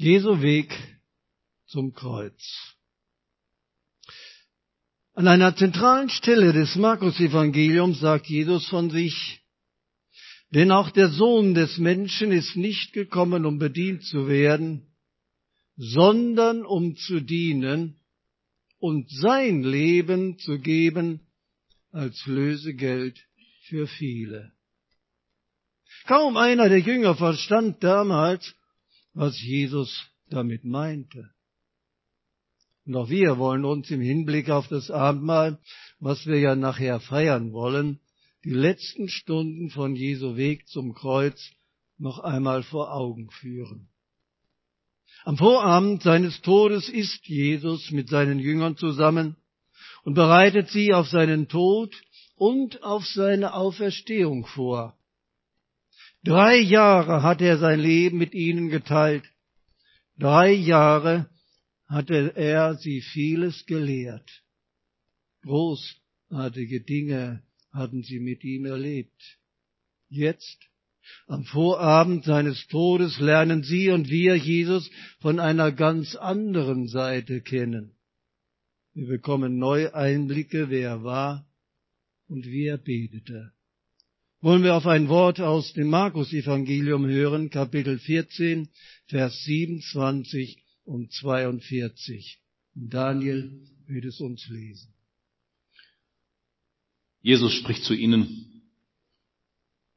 Jesu Weg zum Kreuz. An einer zentralen Stelle des Markus-Evangeliums sagt Jesus von sich, denn auch der Sohn des Menschen ist nicht gekommen, um bedient zu werden, sondern um zu dienen und sein Leben zu geben als Lösegeld für viele. Kaum einer der Jünger verstand damals, was Jesus damit meinte. Und auch wir wollen uns im Hinblick auf das Abendmahl, was wir ja nachher feiern wollen, die letzten Stunden von Jesu Weg zum Kreuz noch einmal vor Augen führen. Am Vorabend seines Todes ist Jesus mit seinen Jüngern zusammen und bereitet sie auf seinen Tod und auf seine Auferstehung vor. Drei Jahre hat er sein Leben mit ihnen geteilt. Drei Jahre hatte er sie vieles gelehrt. Großartige Dinge hatten sie mit ihm erlebt. Jetzt am Vorabend seines Todes lernen Sie und wir Jesus von einer ganz anderen Seite kennen. Wir bekommen neue Einblicke, wer er war und wie er betete. Wollen wir auf ein Wort aus dem Markus-Evangelium hören, Kapitel 14, Vers 27 und 42. Daniel wird es uns lesen. Jesus spricht zu ihnen,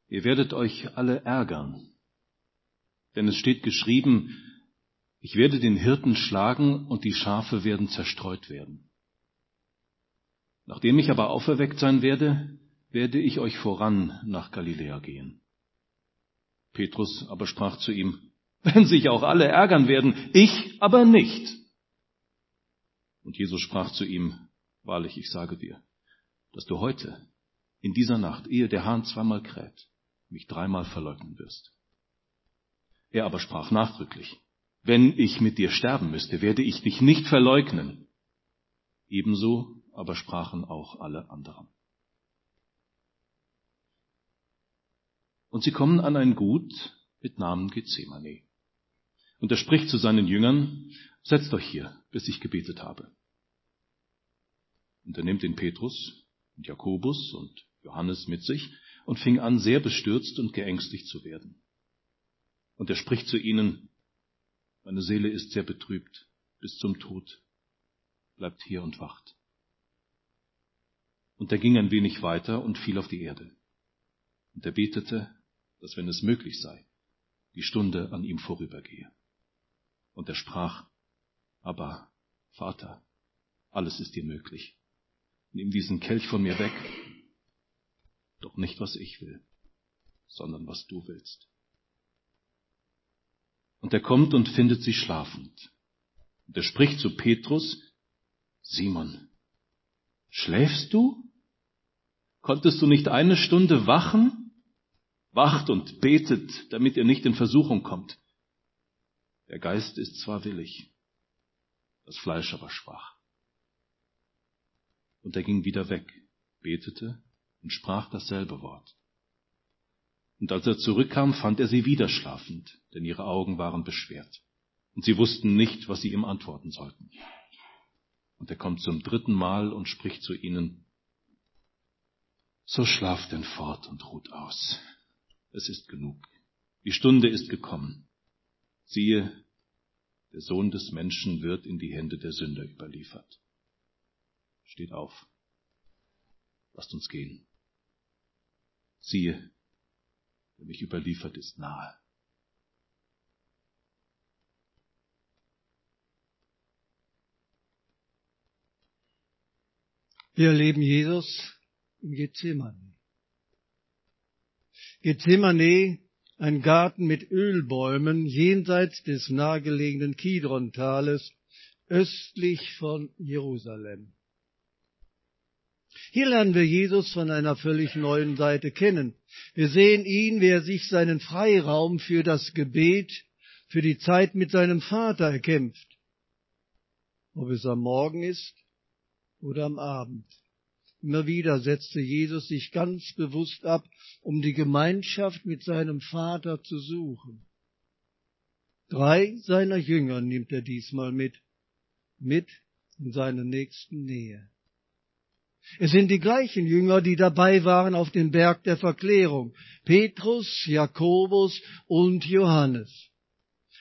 Ihr werdet euch alle ärgern, denn es steht geschrieben, ich werde den Hirten schlagen und die Schafe werden zerstreut werden. Nachdem ich aber auferweckt sein werde, werde ich euch voran nach Galiläa gehen. Petrus aber sprach zu ihm, wenn sich auch alle ärgern werden, ich aber nicht. Und Jesus sprach zu ihm, wahrlich, ich sage dir, dass du heute, in dieser Nacht, ehe der Hahn zweimal kräht, mich dreimal verleugnen wirst. Er aber sprach nachdrücklich, wenn ich mit dir sterben müsste, werde ich dich nicht verleugnen. Ebenso aber sprachen auch alle anderen. Und sie kommen an ein Gut mit Namen Gethsemane. Und er spricht zu seinen Jüngern, setzt euch hier, bis ich gebetet habe. Und er nimmt den Petrus und Jakobus und Johannes mit sich und fing an, sehr bestürzt und geängstigt zu werden. Und er spricht zu ihnen, meine Seele ist sehr betrübt bis zum Tod. Bleibt hier und wacht. Und er ging ein wenig weiter und fiel auf die Erde. Und er betete, dass wenn es möglich sei, die Stunde an ihm vorübergehe. Und er sprach, aber Vater, alles ist dir möglich. Nimm diesen Kelch von mir weg, doch nicht, was ich will, sondern was du willst. Und er kommt und findet sie schlafend. Und er spricht zu Petrus, Simon, schläfst du? Konntest du nicht eine Stunde wachen? Wacht und betet, damit ihr nicht in Versuchung kommt. Der Geist ist zwar willig, das Fleisch aber schwach. Und er ging wieder weg, betete und sprach dasselbe Wort. Und als er zurückkam, fand er sie wieder schlafend, denn ihre Augen waren beschwert. Und sie wussten nicht, was sie ihm antworten sollten. Und er kommt zum dritten Mal und spricht zu ihnen, so schlaft denn fort und ruht aus. Es ist genug. Die Stunde ist gekommen. Siehe, der Sohn des Menschen wird in die Hände der Sünder überliefert. Steht auf. Lasst uns gehen siehe, der mich überliefert ist nahe. Wir erleben Jesus in Gethsemane. Gethsemane, ein Garten mit Ölbäumen jenseits des nahegelegenen Kidron-Tales, östlich von Jerusalem. Hier lernen wir Jesus von einer völlig neuen Seite kennen. Wir sehen ihn, wie er sich seinen Freiraum für das Gebet, für die Zeit mit seinem Vater erkämpft. Ob es am Morgen ist oder am Abend. Immer wieder setzte Jesus sich ganz bewusst ab, um die Gemeinschaft mit seinem Vater zu suchen. Drei seiner Jünger nimmt er diesmal mit, mit in seine nächsten Nähe. Es sind die gleichen Jünger, die dabei waren auf dem Berg der Verklärung, Petrus, Jakobus und Johannes.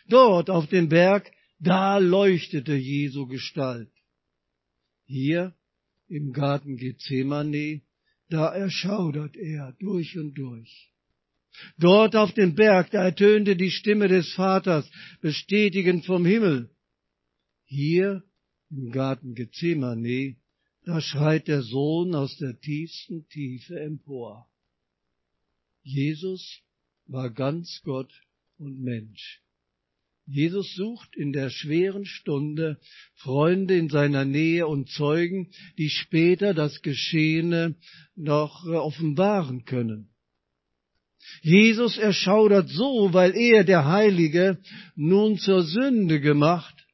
Dort auf dem Berg, da leuchtete Jesu Gestalt. Hier im Garten Gethsemane, da erschaudert er durch und durch. Dort auf dem Berg, da ertönte die Stimme des Vaters, bestätigend vom Himmel. Hier im Garten Gethsemane, da schreit der Sohn aus der tiefsten Tiefe empor. Jesus war ganz Gott und Mensch. Jesus sucht in der schweren Stunde Freunde in seiner Nähe und Zeugen, die später das Geschehene noch offenbaren können. Jesus erschaudert so, weil er, der Heilige, nun zur Sünde gemacht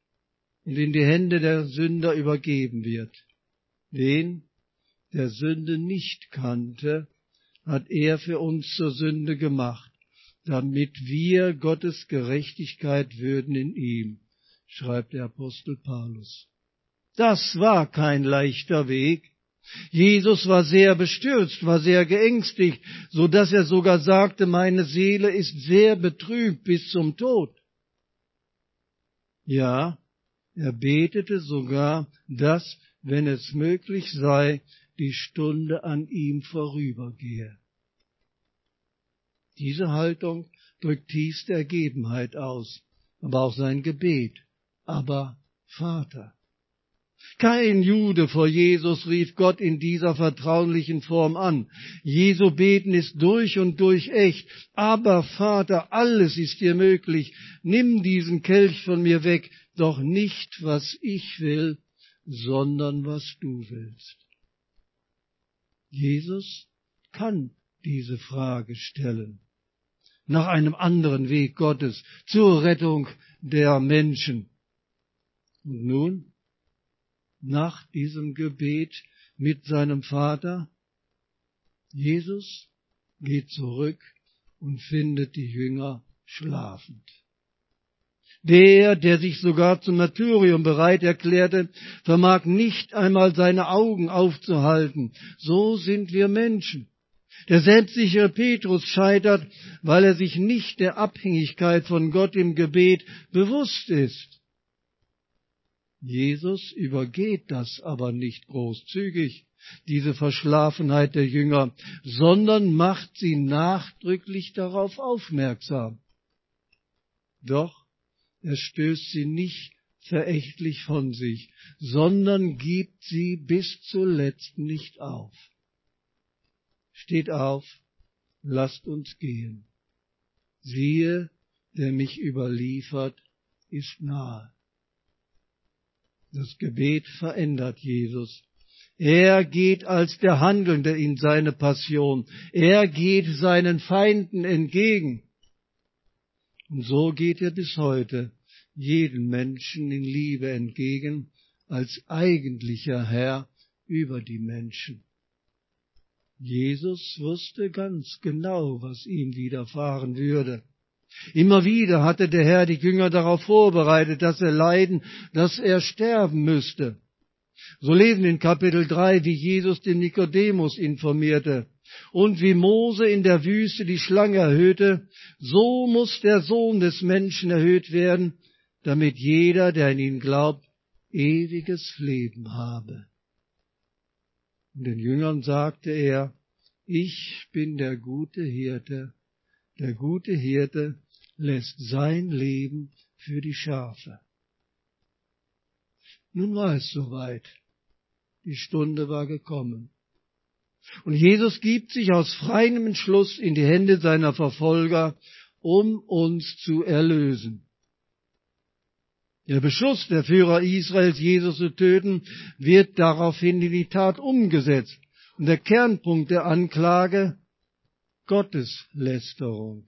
und in die Hände der Sünder übergeben wird. Den, der Sünde nicht kannte, hat er für uns zur Sünde gemacht, damit wir Gottes Gerechtigkeit würden in ihm, schreibt der Apostel Paulus. Das war kein leichter Weg. Jesus war sehr bestürzt, war sehr geängstigt, so dass er sogar sagte, meine Seele ist sehr betrübt bis zum Tod. Ja, er betete sogar, dass wenn es möglich sei, die Stunde an ihm vorübergehe. Diese Haltung drückt tiefste Ergebenheit aus, aber auch sein Gebet. Aber Vater. Kein Jude vor Jesus rief Gott in dieser vertraulichen Form an. Jesu Beten ist durch und durch echt. Aber Vater, alles ist dir möglich. Nimm diesen Kelch von mir weg, doch nicht, was ich will, sondern was du willst. Jesus kann diese Frage stellen nach einem anderen Weg Gottes zur Rettung der Menschen. Und nun, nach diesem Gebet mit seinem Vater, Jesus geht zurück und findet die Jünger schlafend. Der, der sich sogar zum Martyrium bereit erklärte, vermag nicht einmal seine Augen aufzuhalten. So sind wir Menschen. Der selbstsichere Petrus scheitert, weil er sich nicht der Abhängigkeit von Gott im Gebet bewusst ist. Jesus übergeht das aber nicht großzügig, diese Verschlafenheit der Jünger, sondern macht sie nachdrücklich darauf aufmerksam. Doch er stößt sie nicht verächtlich von sich, sondern gibt sie bis zuletzt nicht auf. Steht auf, lasst uns gehen. Siehe, der mich überliefert, ist nahe. Das Gebet verändert Jesus. Er geht als der Handelnde in seine Passion. Er geht seinen Feinden entgegen. Und so geht er bis heute jeden Menschen in Liebe entgegen als eigentlicher Herr über die Menschen. Jesus wusste ganz genau, was ihm widerfahren würde. Immer wieder hatte der Herr die Jünger darauf vorbereitet, dass er leiden, dass er sterben müsste. So lesen in Kapitel 3, wie Jesus den Nikodemus informierte. Und wie Mose in der Wüste die Schlange erhöhte, so muss der Sohn des Menschen erhöht werden, damit jeder, der an ihn glaubt, ewiges Leben habe. Und den Jüngern sagte er, ich bin der gute Hirte, der gute Hirte lässt sein Leben für die Schafe. Nun war es soweit. Die Stunde war gekommen. Und Jesus gibt sich aus freiem Entschluss in die Hände seiner Verfolger, um uns zu erlösen. Der Beschluss der Führer Israels, Jesus zu töten, wird daraufhin in die Tat umgesetzt. Und der Kernpunkt der Anklage, Gotteslästerung.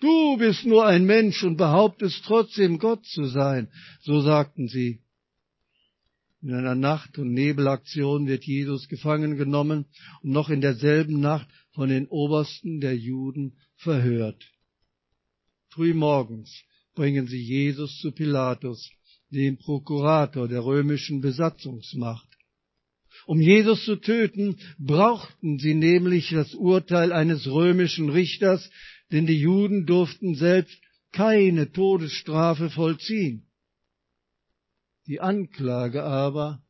Du bist nur ein Mensch und behauptest trotzdem Gott zu sein, so sagten sie. In einer Nacht- und Nebelaktion wird Jesus gefangen genommen und noch in derselben Nacht von den Obersten der Juden verhört. Frühmorgens bringen sie Jesus zu Pilatus, dem Prokurator der römischen Besatzungsmacht. Um Jesus zu töten, brauchten sie nämlich das Urteil eines römischen Richters, denn die Juden durften selbst keine Todesstrafe vollziehen. Die Anklage aber,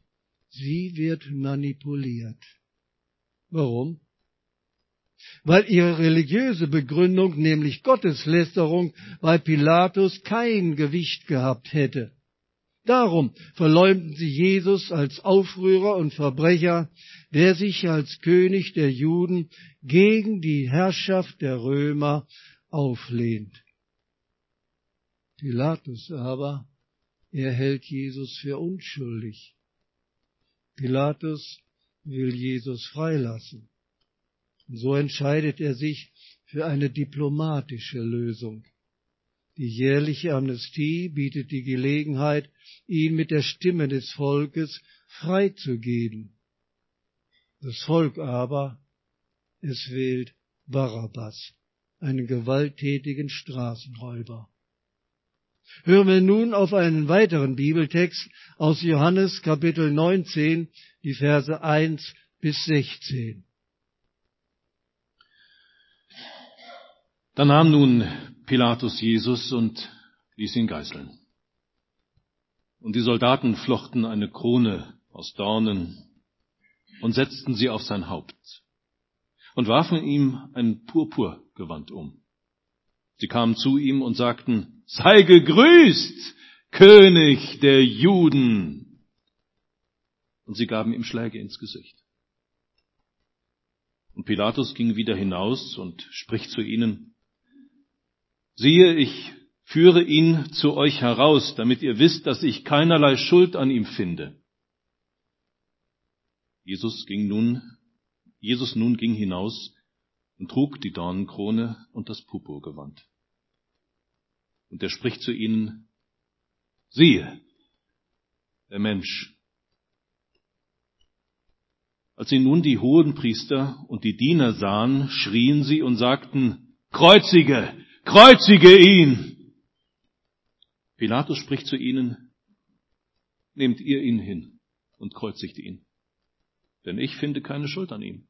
sie wird manipuliert. Warum? Weil ihre religiöse Begründung, nämlich Gotteslästerung, bei Pilatus kein Gewicht gehabt hätte. Darum verleumden sie Jesus als Aufrührer und Verbrecher, der sich als König der Juden gegen die Herrschaft der Römer auflehnt. Pilatus aber, er hält Jesus für unschuldig. Pilatus will Jesus freilassen. So entscheidet er sich für eine diplomatische Lösung. Die jährliche Amnestie bietet die Gelegenheit, ihn mit der Stimme des Volkes freizugeben. Das Volk aber, es wählt Barabbas, einen gewalttätigen Straßenräuber. Hören wir nun auf einen weiteren Bibeltext aus Johannes Kapitel 19, die Verse 1 bis 16. Da nahm nun Pilatus Jesus und ließ ihn geißeln. Und die Soldaten flochten eine Krone aus Dornen und setzten sie auf sein Haupt und warfen ihm ein Purpurgewand um. Sie kamen zu ihm und sagten, sei gegrüßt, König der Juden. Und sie gaben ihm Schläge ins Gesicht. Und Pilatus ging wieder hinaus und spricht zu ihnen, siehe, ich führe ihn zu euch heraus, damit ihr wisst, dass ich keinerlei Schuld an ihm finde. Jesus ging nun, Jesus nun ging hinaus und trug die Dornenkrone und das Purpurgewand. Und er spricht zu ihnen, siehe, der Mensch. Als sie nun die hohen Priester und die Diener sahen, schrien sie und sagten, Kreuzige, kreuzige ihn! Pilatus spricht zu ihnen, nehmt ihr ihn hin und kreuzigt ihn, denn ich finde keine Schuld an ihm.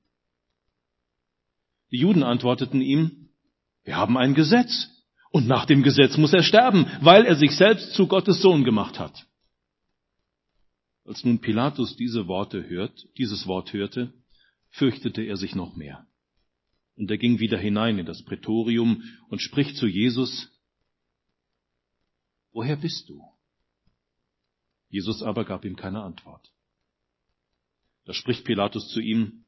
Die Juden antworteten ihm, wir haben ein Gesetz und nach dem Gesetz muss er sterben, weil er sich selbst zu Gottes Sohn gemacht hat. Als nun Pilatus diese Worte hört, dieses Wort hörte, fürchtete er sich noch mehr. Und er ging wieder hinein in das Prätorium und spricht zu Jesus, Woher bist du? Jesus aber gab ihm keine Antwort. Da spricht Pilatus zu ihm,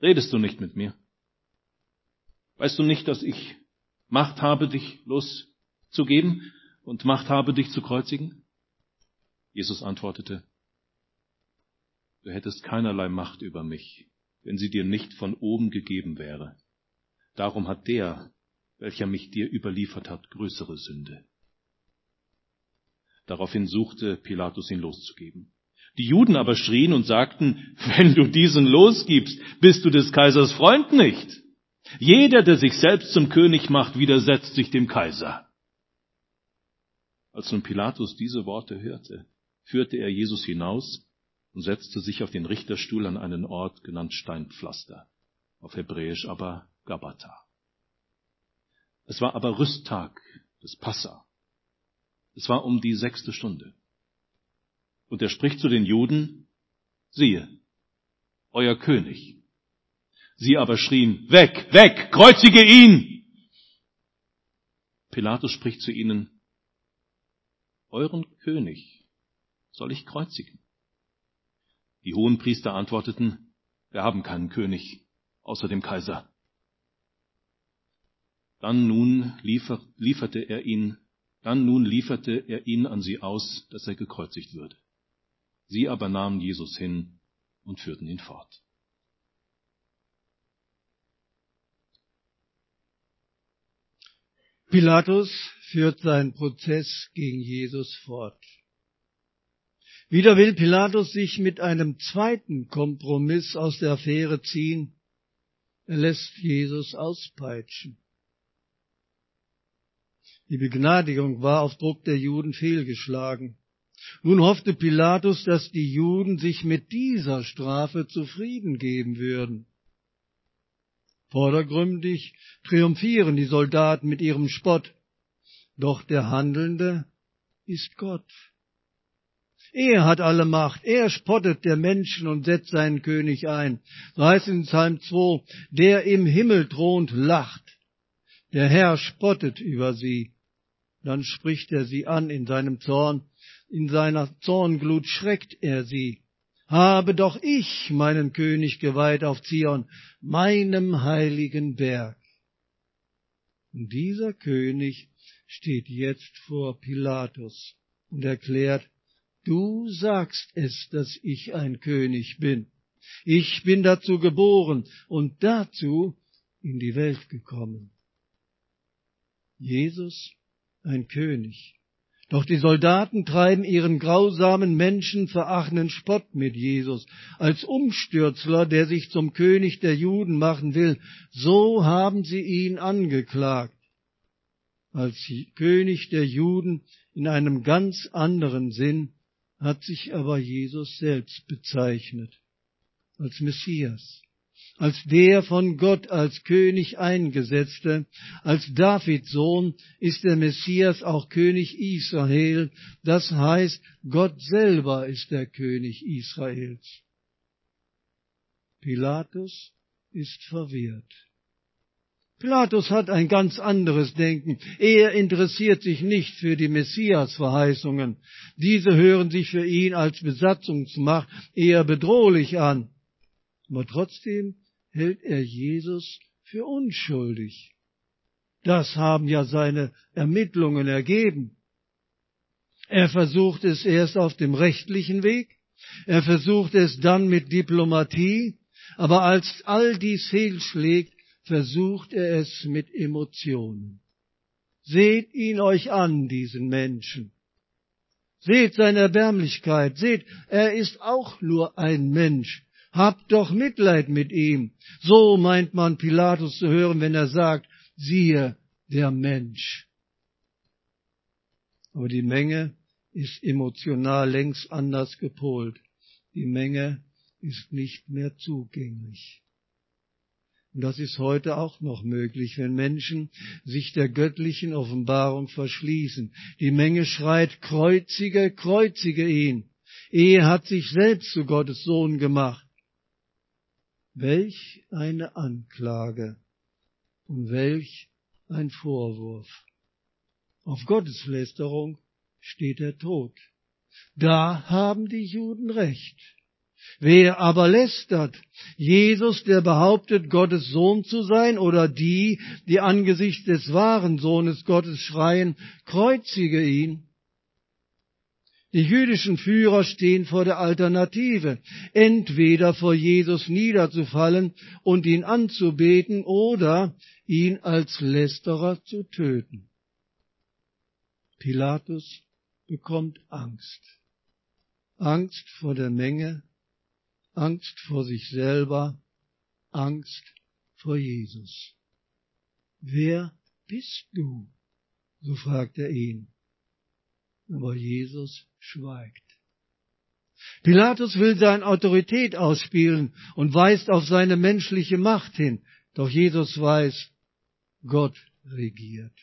Redest du nicht mit mir? Weißt du nicht, dass ich Macht habe, dich loszugeben und Macht habe, dich zu kreuzigen? Jesus antwortete, du hättest keinerlei Macht über mich, wenn sie dir nicht von oben gegeben wäre. Darum hat der, welcher mich dir überliefert hat, größere Sünde. Daraufhin suchte Pilatus ihn loszugeben. Die Juden aber schrien und sagten, wenn du diesen losgibst, bist du des Kaisers Freund nicht. Jeder, der sich selbst zum König macht, widersetzt sich dem Kaiser. Als nun Pilatus diese Worte hörte, führte er Jesus hinaus und setzte sich auf den Richterstuhl an einen Ort genannt Steinpflaster, auf Hebräisch aber Gabata. Es war aber Rüsttag des Passa. Es war um die sechste Stunde. Und er spricht zu den Juden, siehe, euer König. Sie aber schrien, weg, weg, kreuzige ihn! Pilatus spricht zu ihnen, euren König soll ich kreuzigen? Die hohen Priester antworteten, wir haben keinen König außer dem Kaiser. Dann nun liefer, lieferte er ihn, dann nun lieferte er ihn an sie aus, dass er gekreuzigt würde. Sie aber nahmen Jesus hin und führten ihn fort. Pilatus führt seinen Prozess gegen Jesus fort. Wieder will Pilatus sich mit einem zweiten Kompromiss aus der Affäre ziehen. Er lässt Jesus auspeitschen. Die Begnadigung war auf Druck der Juden fehlgeschlagen. Nun hoffte Pilatus, dass die Juden sich mit dieser Strafe zufrieden geben würden. Vordergründig triumphieren die Soldaten mit ihrem Spott, doch der Handelnde ist Gott. Er hat alle Macht, er spottet der Menschen und setzt seinen König ein. So heißt in Psalm 2, der im Himmel thront, lacht. Der Herr spottet über sie. Dann spricht er sie an in seinem Zorn, in seiner Zornglut schreckt er sie. Habe doch ich meinen König geweiht auf Zion, meinem heiligen Berg. Und dieser König steht jetzt vor Pilatus und erklärt, Du sagst es, dass ich ein König bin. Ich bin dazu geboren und dazu in die Welt gekommen. Jesus, ein König. Doch die Soldaten treiben ihren grausamen, menschenverachtenden Spott mit Jesus, als Umstürzler, der sich zum König der Juden machen will. So haben sie ihn angeklagt. Als König der Juden in einem ganz anderen Sinn hat sich aber Jesus selbst bezeichnet, als Messias als der von Gott als König eingesetzte, als Davids Sohn ist der Messias auch König Israel, das heißt, Gott selber ist der König Israels. Pilatus ist verwirrt. Pilatus hat ein ganz anderes Denken. Er interessiert sich nicht für die Messias-Verheißungen. Diese hören sich für ihn als Besatzungsmacht eher bedrohlich an. Aber trotzdem hält er Jesus für unschuldig. Das haben ja seine Ermittlungen ergeben. Er versucht es erst auf dem rechtlichen Weg, er versucht es dann mit Diplomatie, aber als all dies fehlschlägt, versucht er es mit Emotionen. Seht ihn euch an, diesen Menschen. Seht seine Erbärmlichkeit, seht, er ist auch nur ein Mensch, Habt doch Mitleid mit ihm. So meint man Pilatus zu hören, wenn er sagt, siehe, der Mensch. Aber die Menge ist emotional längst anders gepolt. Die Menge ist nicht mehr zugänglich. Und das ist heute auch noch möglich, wenn Menschen sich der göttlichen Offenbarung verschließen. Die Menge schreit, kreuzige, kreuzige ihn. Er hat sich selbst zu Gottes Sohn gemacht. Welch eine Anklage und welch ein Vorwurf. Auf Gotteslästerung steht der Tod. Da haben die Juden recht. Wer aber lästert, Jesus, der behauptet, Gottes Sohn zu sein, oder die, die angesichts des wahren Sohnes Gottes schreien, kreuzige ihn, die jüdischen Führer stehen vor der Alternative, entweder vor Jesus niederzufallen und ihn anzubeten oder ihn als Lästerer zu töten. Pilatus bekommt Angst. Angst vor der Menge, Angst vor sich selber, Angst vor Jesus. Wer bist du? so fragt er ihn. Aber Jesus schweigt. Pilatus will seine Autorität ausspielen und weist auf seine menschliche Macht hin. Doch Jesus weiß, Gott regiert.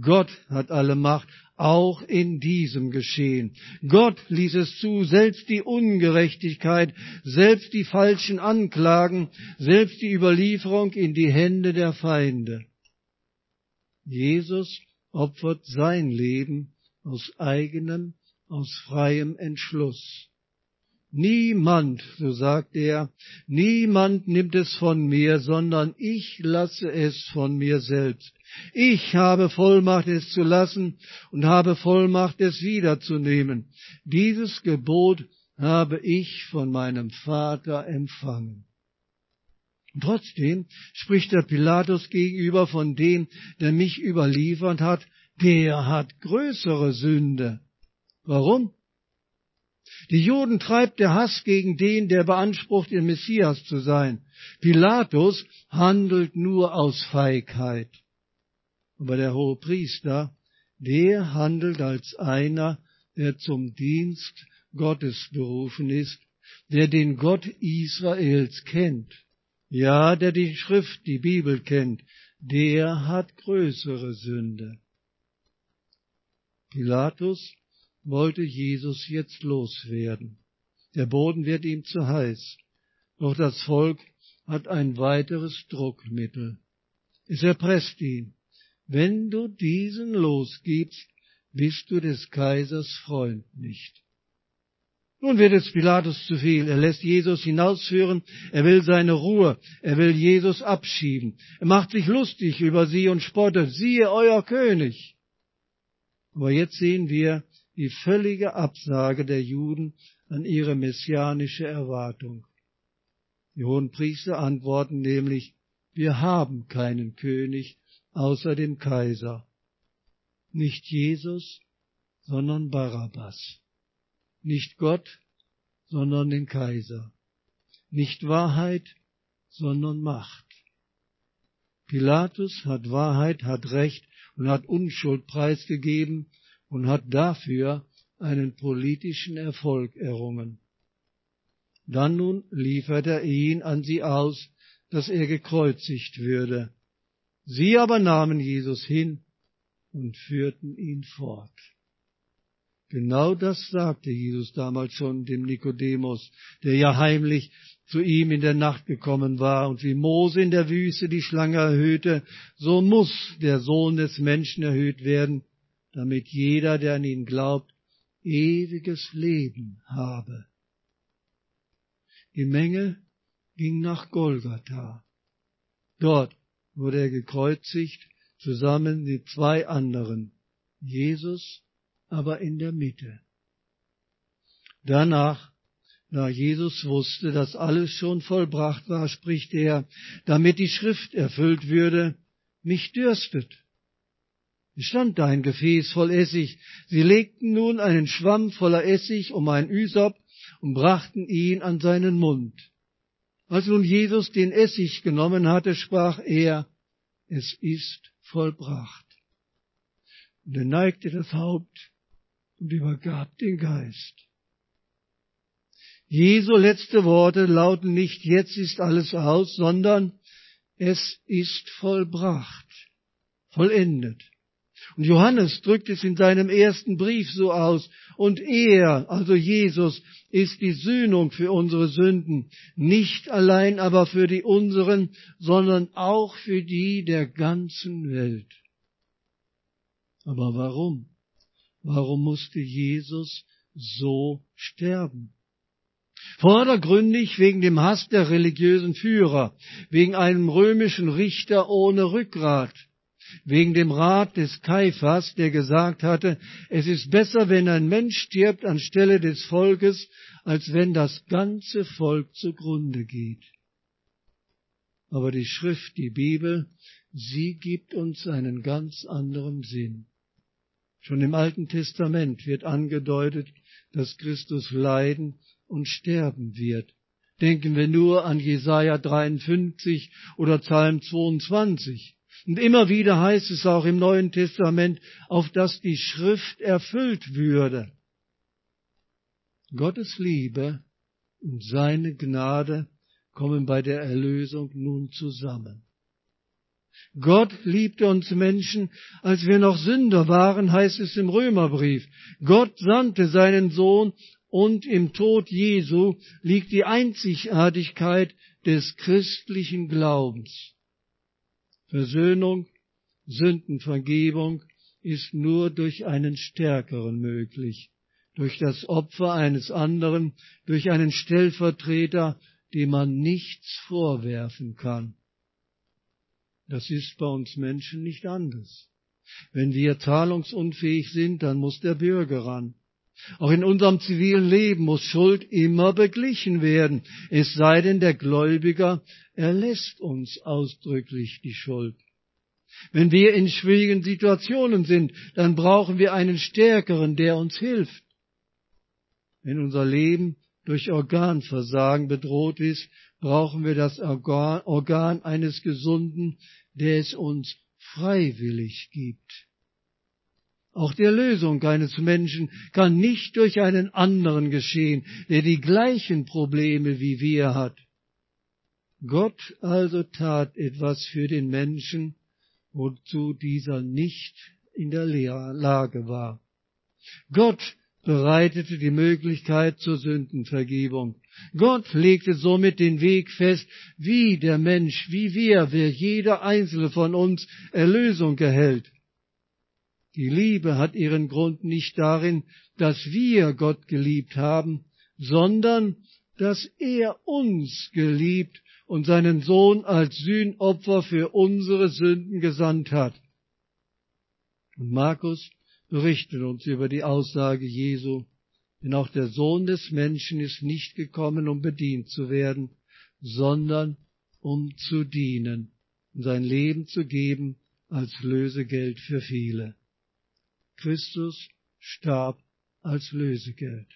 Gott hat alle Macht, auch in diesem Geschehen. Gott ließ es zu, selbst die Ungerechtigkeit, selbst die falschen Anklagen, selbst die Überlieferung in die Hände der Feinde. Jesus opfert sein Leben aus eigenem aus freiem Entschluss. Niemand, so sagt er, niemand nimmt es von mir, sondern ich lasse es von mir selbst. Ich habe Vollmacht, es zu lassen und habe Vollmacht, es wiederzunehmen. Dieses Gebot habe ich von meinem Vater empfangen. Trotzdem spricht der Pilatus gegenüber von dem, der mich überliefert hat, der hat größere Sünde. Warum? Die Juden treibt der Hass gegen den, der beansprucht, ihr Messias zu sein. Pilatus handelt nur aus Feigheit. Aber der hohe Priester, der handelt als einer, der zum Dienst Gottes berufen ist, der den Gott Israels kennt, ja, der die Schrift, die Bibel kennt, der hat größere Sünde. Pilatus wollte Jesus jetzt loswerden. Der Boden wird ihm zu heiß. Doch das Volk hat ein weiteres Druckmittel. Es erpresst ihn. Wenn du diesen losgibst, bist du des Kaisers Freund nicht. Nun wird es Pilatus zu viel. Er lässt Jesus hinausführen. Er will seine Ruhe. Er will Jesus abschieben. Er macht sich lustig über sie und spottet. Siehe euer König. Aber jetzt sehen wir die völlige Absage der Juden an ihre messianische Erwartung. Die hohen Priester antworten nämlich, wir haben keinen König außer dem Kaiser. Nicht Jesus, sondern Barabbas. Nicht Gott, sondern den Kaiser. Nicht Wahrheit, sondern Macht. Pilatus hat Wahrheit, hat Recht und hat Unschuld preisgegeben und hat dafür einen politischen Erfolg errungen. Dann nun liefert er ihn an sie aus, dass er gekreuzigt würde. Sie aber nahmen Jesus hin und führten ihn fort. Genau das sagte Jesus damals schon dem Nikodemus, der ja heimlich zu ihm in der Nacht gekommen war, und wie Mose in der Wüste die Schlange erhöhte, so muss der Sohn des Menschen erhöht werden, damit jeder, der an ihn glaubt, ewiges Leben habe. Die Menge ging nach Golgatha. Dort wurde er gekreuzigt, zusammen mit zwei anderen, Jesus aber in der Mitte. Danach, da Jesus wusste, dass alles schon vollbracht war, spricht er, damit die Schrift erfüllt würde, mich dürstet. Es stand da ein Gefäß voll Essig. Sie legten nun einen Schwamm voller Essig um ein Üsop und brachten ihn an seinen Mund. Als nun Jesus den Essig genommen hatte, sprach er, es ist vollbracht. Und er neigte das Haupt und übergab den Geist. Jesu letzte Worte lauten nicht, jetzt ist alles aus, sondern es ist vollbracht, vollendet. Und Johannes drückt es in seinem ersten Brief so aus. Und er, also Jesus, ist die Sühnung für unsere Sünden, nicht allein aber für die unseren, sondern auch für die der ganzen Welt. Aber warum? Warum musste Jesus so sterben? Vordergründig wegen dem Hass der religiösen Führer, wegen einem römischen Richter ohne Rückgrat, wegen dem Rat des Kaiphas, der gesagt hatte, es ist besser, wenn ein Mensch stirbt anstelle des Volkes, als wenn das ganze Volk zugrunde geht. Aber die Schrift, die Bibel, sie gibt uns einen ganz anderen Sinn. Schon im Alten Testament wird angedeutet, dass Christus leiden und sterben wird. Denken wir nur an Jesaja 53 oder Psalm 22. Und immer wieder heißt es auch im Neuen Testament, auf dass die Schrift erfüllt würde. Gottes Liebe und seine Gnade kommen bei der Erlösung nun zusammen. Gott liebte uns Menschen, als wir noch Sünder waren, heißt es im Römerbrief. Gott sandte seinen Sohn und im Tod Jesu liegt die Einzigartigkeit des christlichen Glaubens. Versöhnung, Sündenvergebung ist nur durch einen Stärkeren möglich, durch das Opfer eines anderen, durch einen Stellvertreter, dem man nichts vorwerfen kann. Das ist bei uns Menschen nicht anders. Wenn wir zahlungsunfähig sind, dann muss der Bürger ran. Auch in unserem zivilen Leben muss Schuld immer beglichen werden, es sei denn der Gläubiger erlässt uns ausdrücklich die Schuld. Wenn wir in schwierigen Situationen sind, dann brauchen wir einen Stärkeren, der uns hilft. Wenn unser Leben durch Organversagen bedroht ist, brauchen wir das Organ, eines Gesunden, der es uns freiwillig gibt. Auch die Erlösung eines Menschen kann nicht durch einen anderen geschehen, der die gleichen Probleme wie wir hat. Gott also tat etwas für den Menschen, wozu dieser nicht in der Lage war. Gott bereitete die Möglichkeit zur Sündenvergebung. Gott legte somit den Weg fest, wie der Mensch, wie wir, wer jeder einzelne von uns Erlösung erhält. Die Liebe hat ihren Grund nicht darin, dass wir Gott geliebt haben, sondern dass er uns geliebt und seinen Sohn als Sühnopfer für unsere Sünden gesandt hat. Und Markus berichtet uns über die Aussage Jesu, denn auch der Sohn des Menschen ist nicht gekommen, um bedient zu werden, sondern um zu dienen und sein Leben zu geben als Lösegeld für viele. Christus starb als Lösegeld.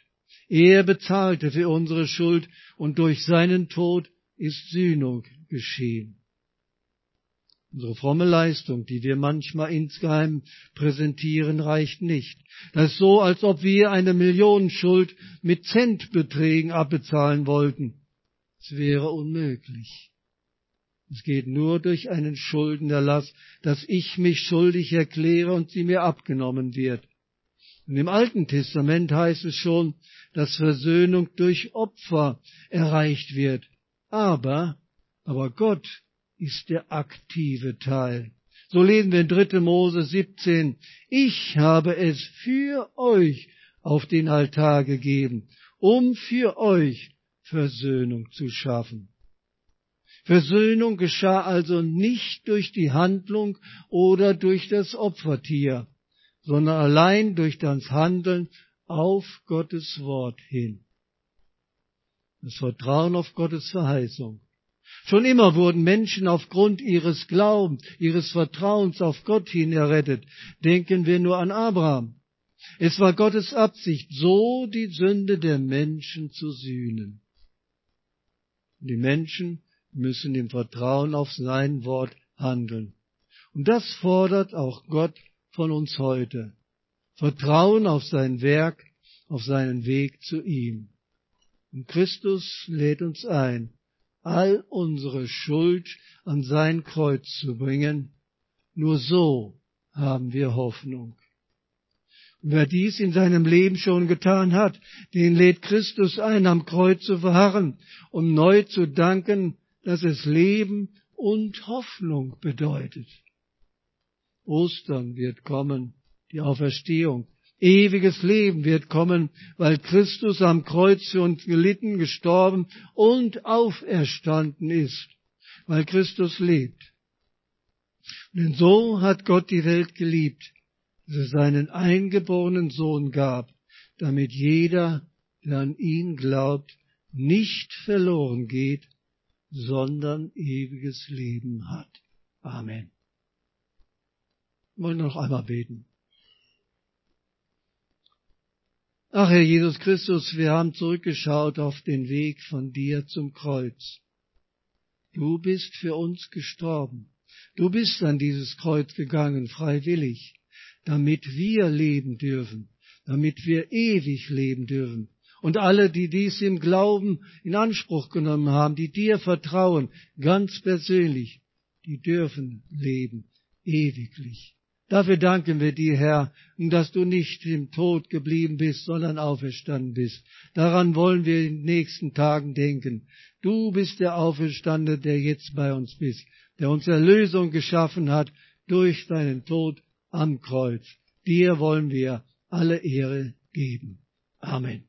Er bezahlte für unsere Schuld und durch seinen Tod ist Sühnung geschehen. Unsere fromme Leistung, die wir manchmal insgeheim präsentieren, reicht nicht. Das ist so, als ob wir eine Millionenschuld mit Centbeträgen abbezahlen wollten. Es wäre unmöglich. Es geht nur durch einen Schuldenerlass, dass ich mich schuldig erkläre und sie mir abgenommen wird. Und im Alten Testament heißt es schon, dass Versöhnung durch Opfer erreicht wird. Aber, aber Gott ist der aktive Teil. So lesen wir in 3. Mose 17, ich habe es für euch auf den Altar gegeben, um für euch Versöhnung zu schaffen. Versöhnung geschah also nicht durch die Handlung oder durch das Opfertier, sondern allein durch das Handeln auf Gottes Wort hin. Das Vertrauen auf Gottes Verheißung. Schon immer wurden Menschen aufgrund ihres Glaubens, ihres Vertrauens auf Gott hin errettet. Denken wir nur an Abraham. Es war Gottes Absicht, so die Sünde der Menschen zu sühnen. Die Menschen müssen im Vertrauen auf sein Wort handeln. Und das fordert auch Gott von uns heute. Vertrauen auf sein Werk, auf seinen Weg zu ihm. Und Christus lädt uns ein, all unsere Schuld an sein Kreuz zu bringen. Nur so haben wir Hoffnung. Und wer dies in seinem Leben schon getan hat, den lädt Christus ein, am Kreuz zu verharren, um neu zu danken, dass es Leben und Hoffnung bedeutet. Ostern wird kommen, die Auferstehung. Ewiges Leben wird kommen, weil Christus am Kreuz für uns gelitten, gestorben und auferstanden ist, weil Christus lebt. Denn so hat Gott die Welt geliebt, dass er seinen eingeborenen Sohn gab, damit jeder, der an ihn glaubt, nicht verloren geht, sondern ewiges Leben hat. Amen. Wir wollen noch einmal beten. Ach Herr Jesus Christus, wir haben zurückgeschaut auf den Weg von dir zum Kreuz. Du bist für uns gestorben. Du bist an dieses Kreuz gegangen, freiwillig, damit wir leben dürfen, damit wir ewig leben dürfen, und alle, die dies im Glauben in Anspruch genommen haben, die dir vertrauen, ganz persönlich, die dürfen leben, ewiglich. Dafür danken wir dir, Herr, dass du nicht im Tod geblieben bist, sondern auferstanden bist. Daran wollen wir in den nächsten Tagen denken. Du bist der Auferstandene, der jetzt bei uns bist, der uns Erlösung geschaffen hat durch deinen Tod am Kreuz. Dir wollen wir alle Ehre geben. Amen.